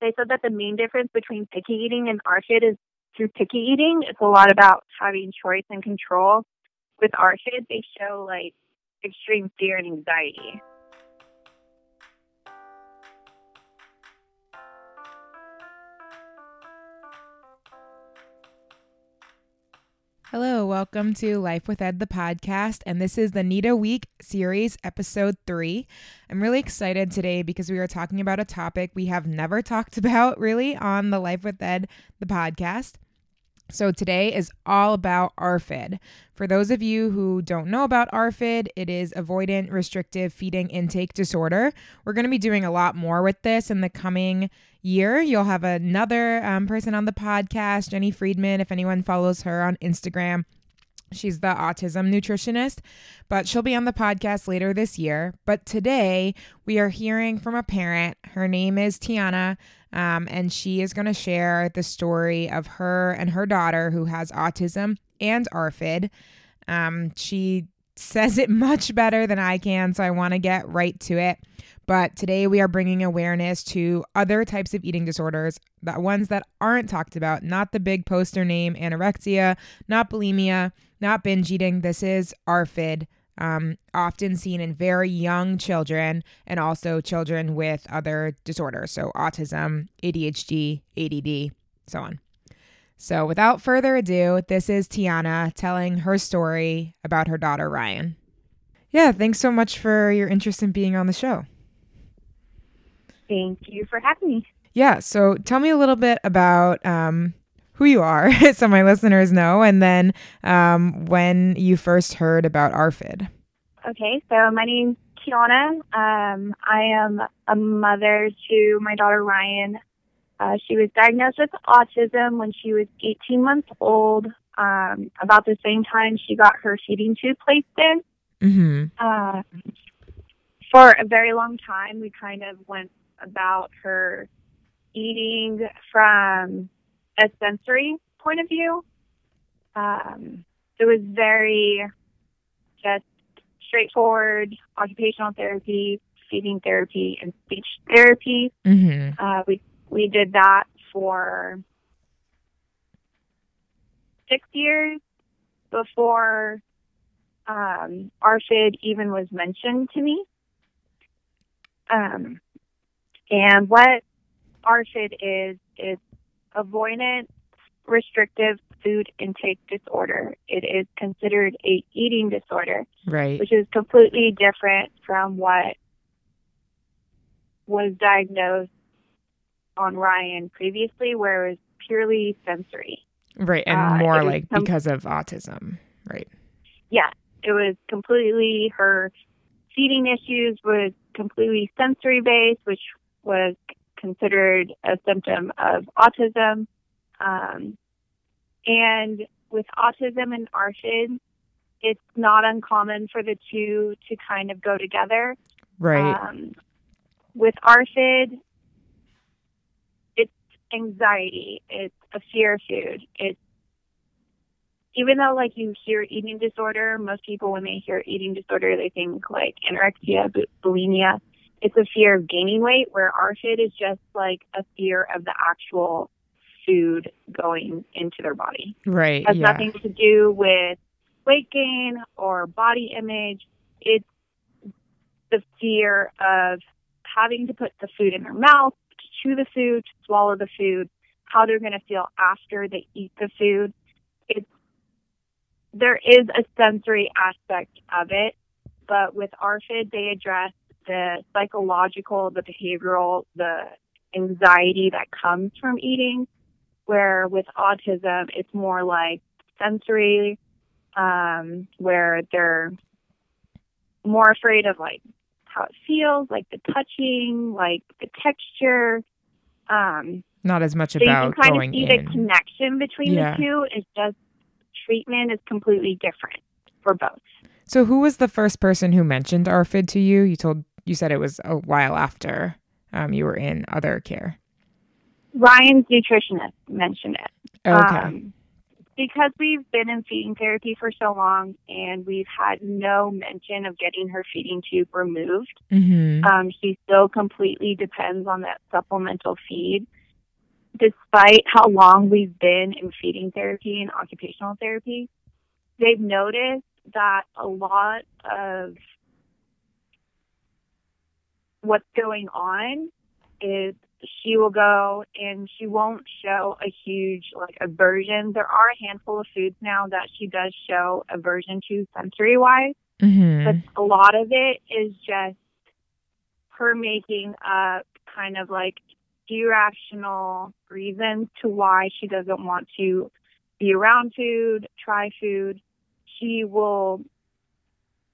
they said that the main difference between picky eating and ARFID is through picky eating, it's a lot about having choice and control. With ARFID, they show like extreme fear and anxiety. Hello, welcome to Life with Ed, the podcast, and this is the NEDA Week series, episode three. I'm really excited today because we are talking about a topic we have never talked about really on the Life with Ed, the podcast. So today is all about ARFID. For those of you who don't know about ARFID, it is avoidant restrictive feeding intake disorder. We're going to be doing a lot more with this in the coming year. You'll have another um, person on the podcast, Jenny Friedman, if anyone follows her on Instagram. She's the autism nutritionist, but she'll be on the podcast later this year. But today we are hearing from a parent. Her name is Tiana, um, and she is going to share the story of her and her daughter who has autism and ARFID. Um, she says it much better than I can, so I want to get right to it. But today we are bringing awareness to other types of eating disorders, the ones that aren't talked about, not the big poster name anorexia, not bulimia, not binge eating. This is ARFID, um, often seen in very young children and also children with other disorders, so autism, ADHD, ADD, so on. So, without further ado, this is Tiana telling her story about her daughter, Ryan. Yeah, thanks so much for your interest in being on the show. Thank you for having me. Yeah, so tell me a little bit about um, who you are so my listeners know, and then um, when you first heard about ARFID. Okay, so my name's Tiana. Um, I am a mother to my daughter Ryan. Uh, she was diagnosed with autism when she was 18 months old. Um, about the same time she got her feeding tube placed in. Mm-hmm. Uh, for a very long time, we kind of went about her eating from a sensory point of view. Um, it was very just straightforward occupational therapy, feeding therapy, and speech therapy. Mm-hmm. Uh, we we did that for six years before um, ARFID even was mentioned to me. Um, and what ARFID is, is avoidant restrictive food intake disorder. It is considered a eating disorder, Right. which is completely different from what was diagnosed on Ryan previously, where it was purely sensory. Right. And uh, more like com- because of autism. Right. Yeah, it was completely her feeding issues was completely sensory based, which was considered a symptom of autism. Um, and with autism and ARFID, it's not uncommon for the two to kind of go together. Right. Um, with ARFID, it's anxiety, it's a fear of food. It's even though like you hear eating disorder, most people when they hear eating disorder, they think like anorexia, bu- bulimia. It's a fear of gaining weight, where ARFID is just like a fear of the actual food going into their body right. It has yeah. nothing to do with weight gain or body image. It's the fear of having to put the food in their mouth, to chew the food, to swallow the food, how they're going to feel after they eat the food. It's there is a sensory aspect of it, but with ARFID, they address the psychological, the behavioral, the anxiety that comes from eating. Where with autism, it's more like sensory, um, where they're more afraid of like how it feels, like the touching, like the texture. Um, Not as much so you can kind going of see in. the connection between Yeah. the two. It's just treatment is completely different for both. So who was the first person who mentioned ARFID to you? You told you said it was a while after um, you were in other care. Ryan's nutritionist mentioned it. Okay. Um, because we've been in feeding therapy for so long and we've had no mention of getting her feeding tube removed, Mm-hmm. um, she still completely depends on that supplemental feed. Despite how long we've been in feeding therapy and occupational therapy, they've noticed that a lot of what's going on is she will go and she won't show a huge like aversion. There are a handful of foods now that she does show aversion to sensory wise, Mm-hmm. but a lot of it is just her making up kind of like irrational reasons to why she doesn't want to be around food, try food. She will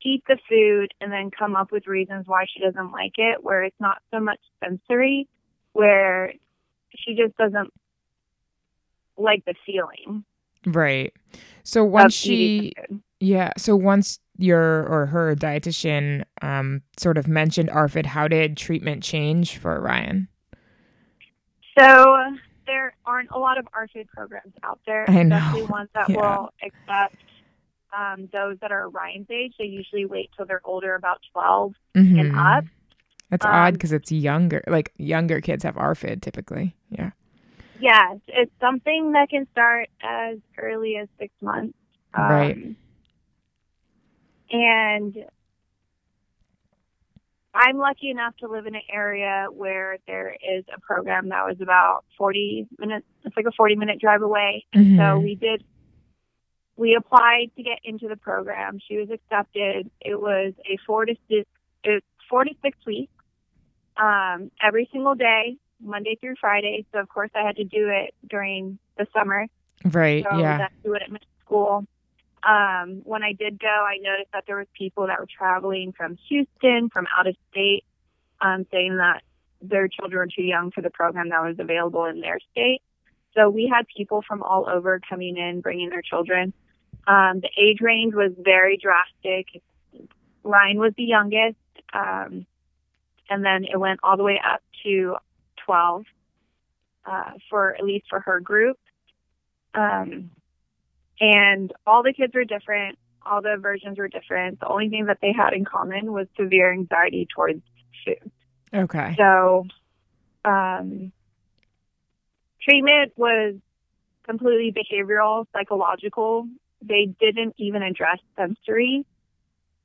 eat the food and then come up with reasons why she doesn't like it, where it's not so much sensory, where she just doesn't like the feeling Right. So once she. Yeah. So once your or her dietitian um, sort of mentioned ARFID, how did treatment change for Ryan? So there aren't a lot of ARFID programs out there, I know. especially ones that Yeah. will accept um, those that are Ryan's age. They usually wait till they're older, about 12 and Mhm. up. That's odd Um, because it's younger. Like younger kids have ARFID typically. Yeah. Yes, it's something that can start as early as six months. Right. Um, And I'm lucky enough to live in an area where there is a program that was about 40 minutes, it's like a 40 minute drive away. And so we did, we applied to get into the program. She was accepted. It was a four to six, it's four to six weeks, um, every single day, Monday through Friday. So of course I had to do it during the summer. Right. So yeah. that's what it to school. Um, when I did go, I noticed that there was people that were traveling from Houston, from out of state, um, saying that their children were too young for the program that was available in their state. So we had people from all over coming in, bringing their children. Um, the age range was very drastic. Ryan was the youngest, um, and then it went all the way up to 12 uh, for at least for her group. Um, and all the kids were different. All the versions were different. The only thing that they had in common was severe anxiety towards food. Okay. So, um, treatment was completely behavioral, psychological. They didn't even address sensory.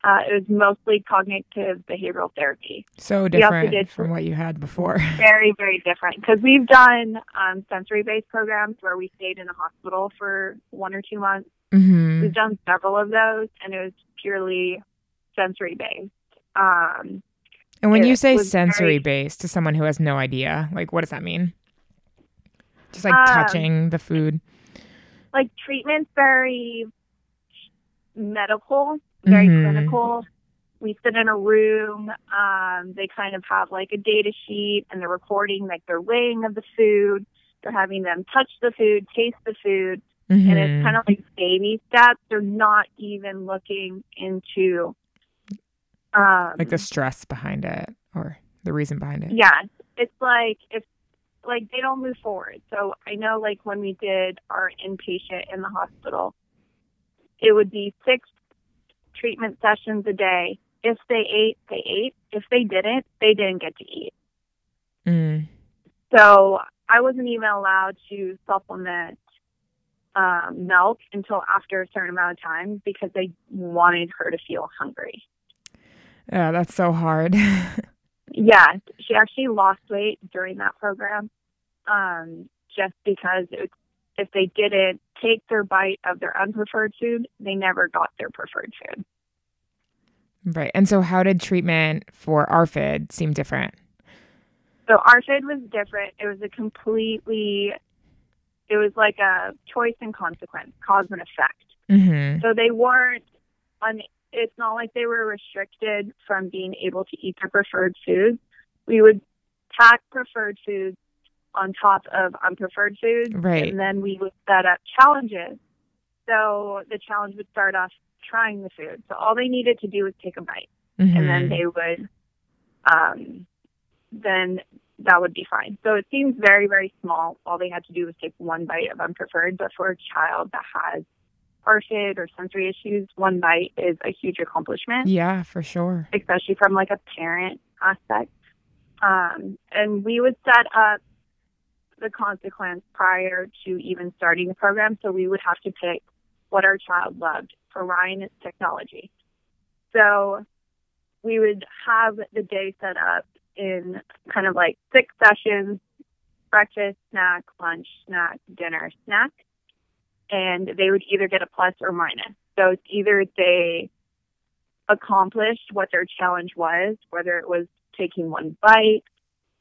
Uh, it was mostly cognitive behavioral therapy. So different from what you had before. Very, very different because we've done um, sensory based programs where we stayed in a hospital for one or two months. hmm We've done several of those, and it was purely sensory based. Um, And when you say was very- sensory based to someone who has no idea, like what does that mean? Just like Um, touching the food. like treatment's very medical, very Mhm. clinical. We sit in a room. Um, they kind of have like a data sheet, and they're recording like their weighing of the food. They're having them touch the food, taste the food, and Mhm. it's kind of like baby steps. They're not even looking into um, like the stress behind it or the reason behind it. Yeah, it's like if like they don't move forward. So I know like when we did our inpatient in the hospital, it would be six treatment sessions a day. If they ate, they ate. If they didn't, they didn't get to eat. Mm. So I wasn't even allowed to supplement um, milk until after a certain amount of time because they wanted her to feel hungry. Yeah, that's so hard. Yeah, she actually lost weight during that program, um, just because it, if they didn't take their bite of their unpreferred food, they never got their preferred food. right. And so how did treatment for ARFID seem different? So ARFID was different. It was a completely, it was like a choice and consequence, cause and effect. hmm So they weren't on. It's not like they were restricted from being able to eat their preferred foods. We would tack preferred foods on top of unpreferred foods, Right. and then we would set up challenges. So the challenge would start off trying the food. So all they needed to do was take a bite, and then Mhm. they would, um, then that would be fine. So it seems very, very small. All they had to do was take one bite of unpreferred. But for a child that has ARFID or sensory issues, one bite is a huge accomplishment. Yeah, for sure. Especially from like a parent aspect. Um, and we would set up the consequence prior to even starting the program. So we would have to pick what our child loved. For Ryan, it's technology. So we would have the day set up in kind of like six sessions breakfast, snack, lunch, snack, dinner, snack. And they would either get a plus or minus. So it's either they accomplished what their challenge was, whether it was taking one bite,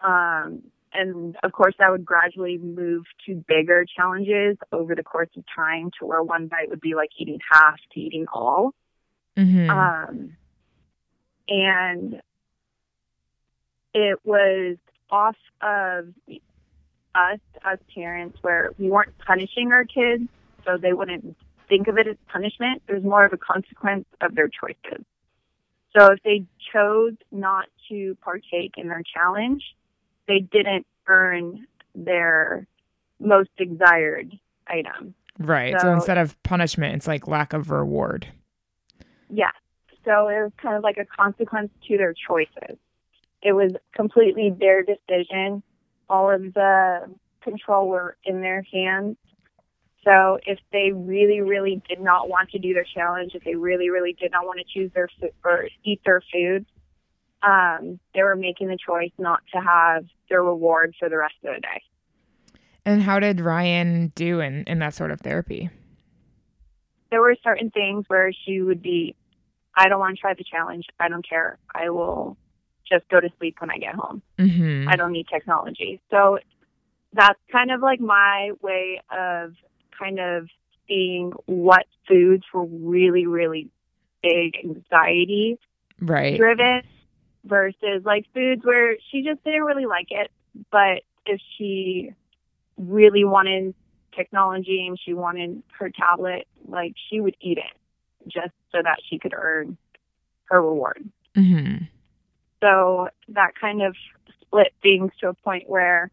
um, and of course that would gradually move to bigger challenges over the course of time to where one bite would be like eating half to eating all. Mm-hmm. Um, and it was off of us as parents where we weren't punishing our kids, so they wouldn't think of it as punishment. It was more of a consequence of their choices. So if they chose not to partake in their challenge, they didn't earn their most desired item. Right. So, so instead of punishment, it's like lack of reward. Yeah. So it was kind of like a consequence to their choices. It was completely their decision. All of the control were in their hands. So if they really, really did not want to do their challenge, if they really, really did not want to choose their food or eat their food, um, they were making the choice not to have their reward for the rest of the day. And how did Ryan do in, in that sort of therapy? There were certain things where she would be, I don't want to try the challenge. I don't care. I will just go to sleep when I get home. Mm-hmm. I don't need technology. So that's kind of like my way of kind of seeing what foods were really, really big anxiety right. driven versus like foods where she just didn't really like it. But if she really wanted technology and she wanted her tablet, like she would eat it just so that she could earn her reward. Mm-hmm. So that kind of split things to a point where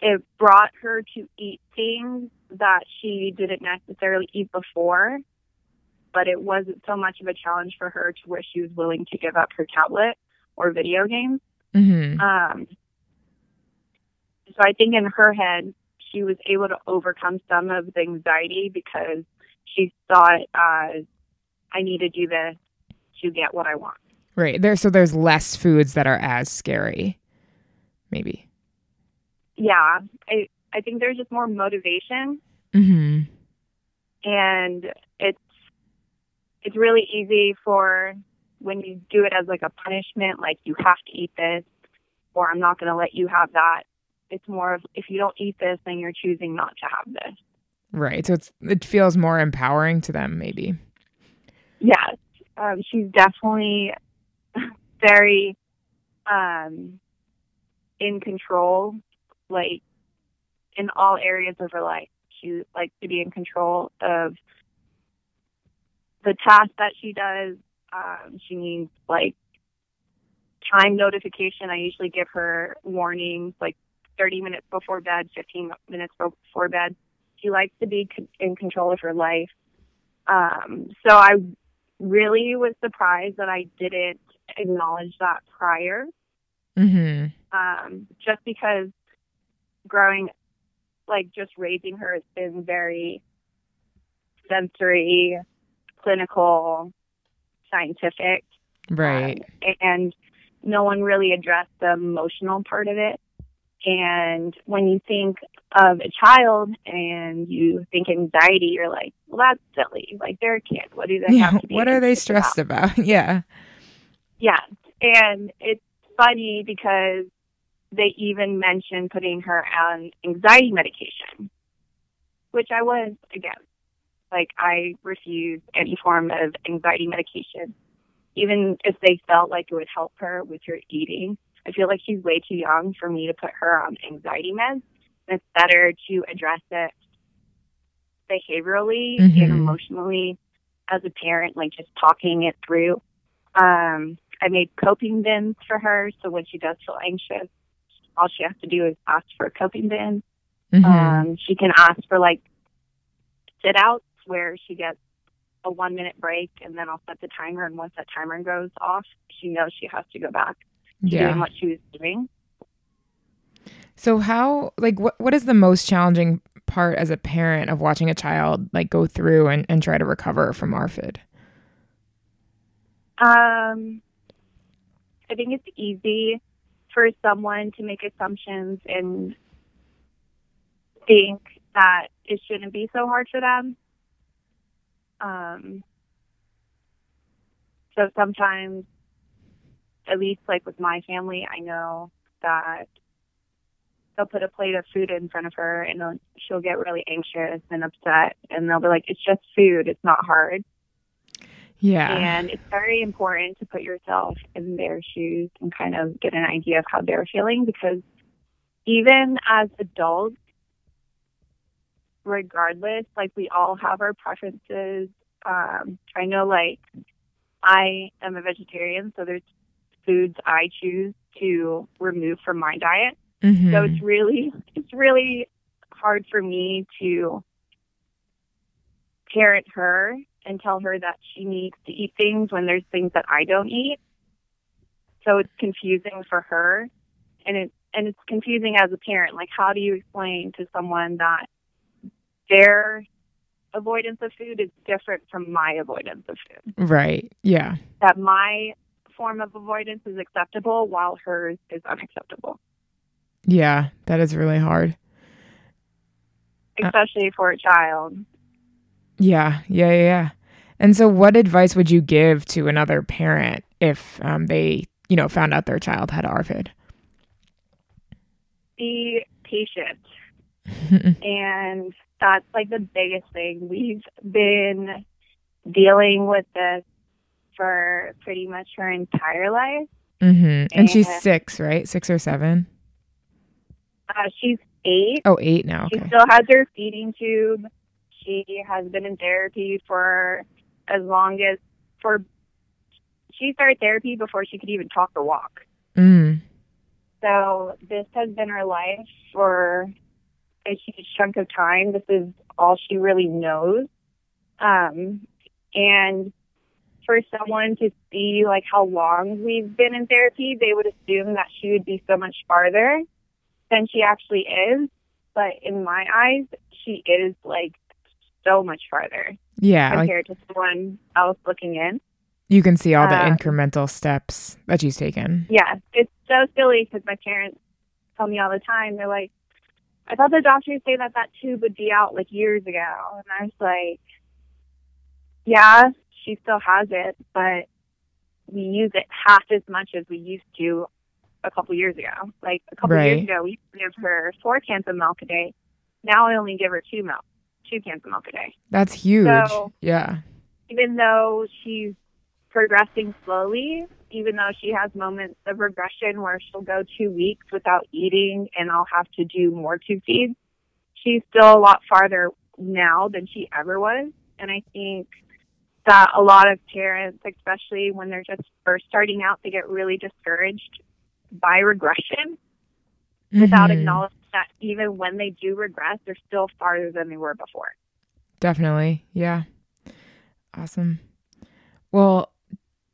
it brought her to eat things that she didn't necessarily eat before but it wasn't so much of a challenge for her to where she was willing to give up her tablet or video games. Mm-hmm. Um, so I think in her head, she was able to overcome some of the anxiety because she it as, I need to do this to get what I want. Right. There so there's less foods that are as scary. Maybe. Yeah. I I think there's just more motivation. hmm And it's it's really easy for when you do it as like a punishment, like you have to eat this, or I'm not going to let you have that. It's more of if you don't eat this, then you're choosing not to have this. Right. So it's it feels more empowering to them, maybe. Yes, um, she's definitely very um, in control, like in all areas of her life. She likes to be in control of the task that she does. Um, she needs like time notification. I usually give her warnings like 30 minutes before bed, 15 minutes before bed. She likes to be in control of her life. Um, so I really was surprised that I didn't acknowledge that prior. Mm-hmm. Um, just because growing, like just raising her has been very sensory clinical, scientific. Right. Um, and no one really addressed the emotional part of it. And when you think of a child and you think anxiety, you're like, well, that's silly. Like they're a kid. What do they yeah, have to be? What are they stressed about? about? yeah. Yeah. And it's funny because they even mentioned putting her on anxiety medication, which I was against. Like I refuse any form of anxiety medication, even if they felt like it would help her with her eating. I feel like she's way too young for me to put her on anxiety meds. It's better to address it behaviorally mm-hmm. and emotionally as a parent, like just talking it through. Um, I made coping bins for her, so when she does feel anxious, all she has to do is ask for a coping bin. Mhm. Um, she can ask for like sit outs where she gets a one minute break and then I'll set the timer and once that timer goes off, she knows she has to go back to yeah. doing what she was doing. So how like what what is the most challenging part as a parent of watching a child like go through and, and try to recover from ARFID? Um, I think it's easy for someone to make assumptions and think that it shouldn't be so hard for them. Um, so sometimes, at least like with my family, I know that they'll put a plate of food in front of her and she'll get really anxious and upset and they'll be like, it's just food, it's not hard. Yeah. And it's very important to put yourself in their shoes and kind of get an idea of how they're feeling because even as adults, regardless, like we all have our preferences. Um, I know, like, I am a vegetarian, so there's foods I choose to remove from my diet. Mhm. So it's really, it's really hard for me to parent her and tell her that she needs to eat things when there's things that I don't eat. So it's confusing for her, and it and it's confusing as a parent. Like, how do you explain to someone that their avoidance of food is different from my avoidance of food? right. Yeah. That my form of avoidance is acceptable while hers is unacceptable, Yeah, that is really hard. Uh, especially for a child. Yeah, yeah, yeah, yeah. And so, what advice would you give to another parent if um, they, you know, found out their child had ARFID? Be patient. and that's like the biggest thing. We've been dealing with this for pretty much her entire life. hmm And she's six, right? Six or seven? Uh, she's eight. Oh, eight now. She still has her feeding tube. She has been in therapy for as long as for. She started therapy before she could even talk or walk. Mm. So this has been her life for a huge chunk of time. This is all she really knows. Um, and for someone to see like how long we've been in therapy, they would assume that she would be so much farther than she actually is. But in my eyes, she is like so much farther Yeah, like compared to someone else looking in. you can see all the um, incremental steps that she's taken. Yeah, it's so silly because my parents tell me all the time. They're like, "I thought the doctors say that that tube would be out like years ago," and I was like, "Yeah, she still has it, but we use it half as much as we used to a couple years ago. Like a couple Right. years ago, we used to give her four cans of milk a day. Now I only give her two milk, two cans of milk a day. That's huge. So- yeah. Even though she's progressing slowly, even though she has moments of regression where she'll go two weeks without eating and I'll have to do more tube feeds, she's still a lot farther now than she ever was. And I think that a lot of parents, especially when they're just first starting out, they get really discouraged by regression without Mhm. acknowledging that even when they do regress, they're still farther than they were before. Definitely. Yeah. Awesome. Well,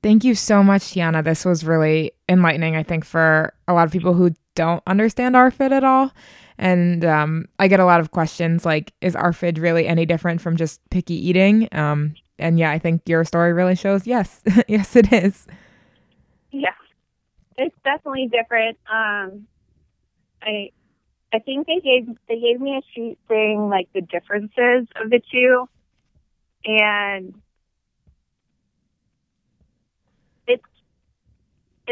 thank you so much, Tiana. This was really enlightening, I think, for a lot of people who don't understand ARFID at all. And um, I get a lot of questions like, is ARFID really any different from just picky eating? Um, and yeah, I think your story really shows yes. yes, it is. Yeah, it's definitely different. Um, I I think they gave they gave me a sheet saying like the differences of the two, and it's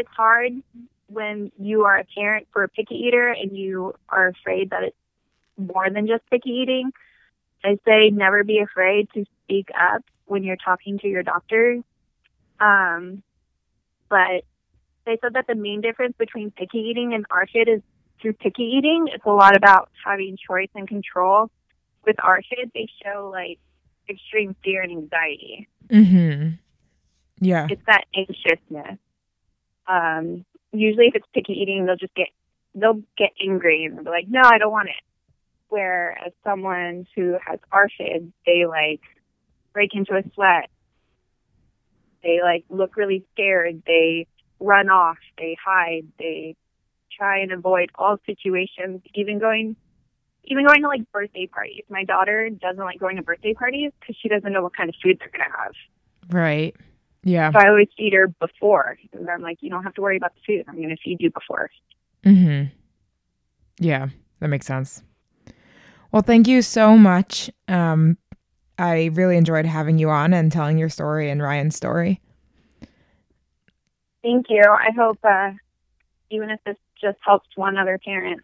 it's hard when you are a parent for a picky eater and you are afraid that it's more than just picky eating. I say never be afraid to speak up when you're talking to your doctors. Um, but they said that the main difference between picky eating and ARFID is through picky eating, it's a lot about having choice and control. With ARFID, they show like extreme fear and anxiety. Mm-hmm. Yeah. It's that anxiousness. Um, usually, if it's picky eating, they'll just get they'll get angry and they'll be like, no, I don't want it. Whereas someone who has ARFID, they like break into a sweat. They like look really scared. They run off. They hide. They try and avoid all situations, even going even going to like birthday parties. My daughter doesn't like going to birthday parties because she doesn't know what kind of food they're going to have. Right. Yeah. So I always feed her before. And I'm like, you don't have to worry about the food. I'm going to feed you before. Mm-hmm. Yeah, that makes sense. Well, thank you so much. Um I really enjoyed having you on and telling your story and Ryan's story. Thank you. I hope uh, even if this just helps one other parent,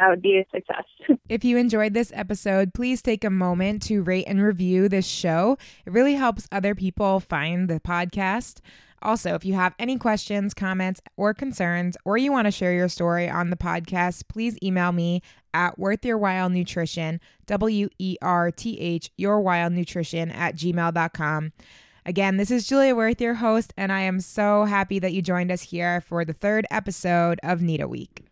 that would be a success. If you enjoyed this episode, please take a moment to rate and review this show. It really helps other people find the podcast. Also, if you have any questions, comments, or concerns, or you want to share your story on the podcast, please email me at worth your while nutrition, W E R T H, your while nutrition at gmail.com. Again, this is Julia Werth, your host, and I am so happy that you joined us here for the third episode of NEDA Week.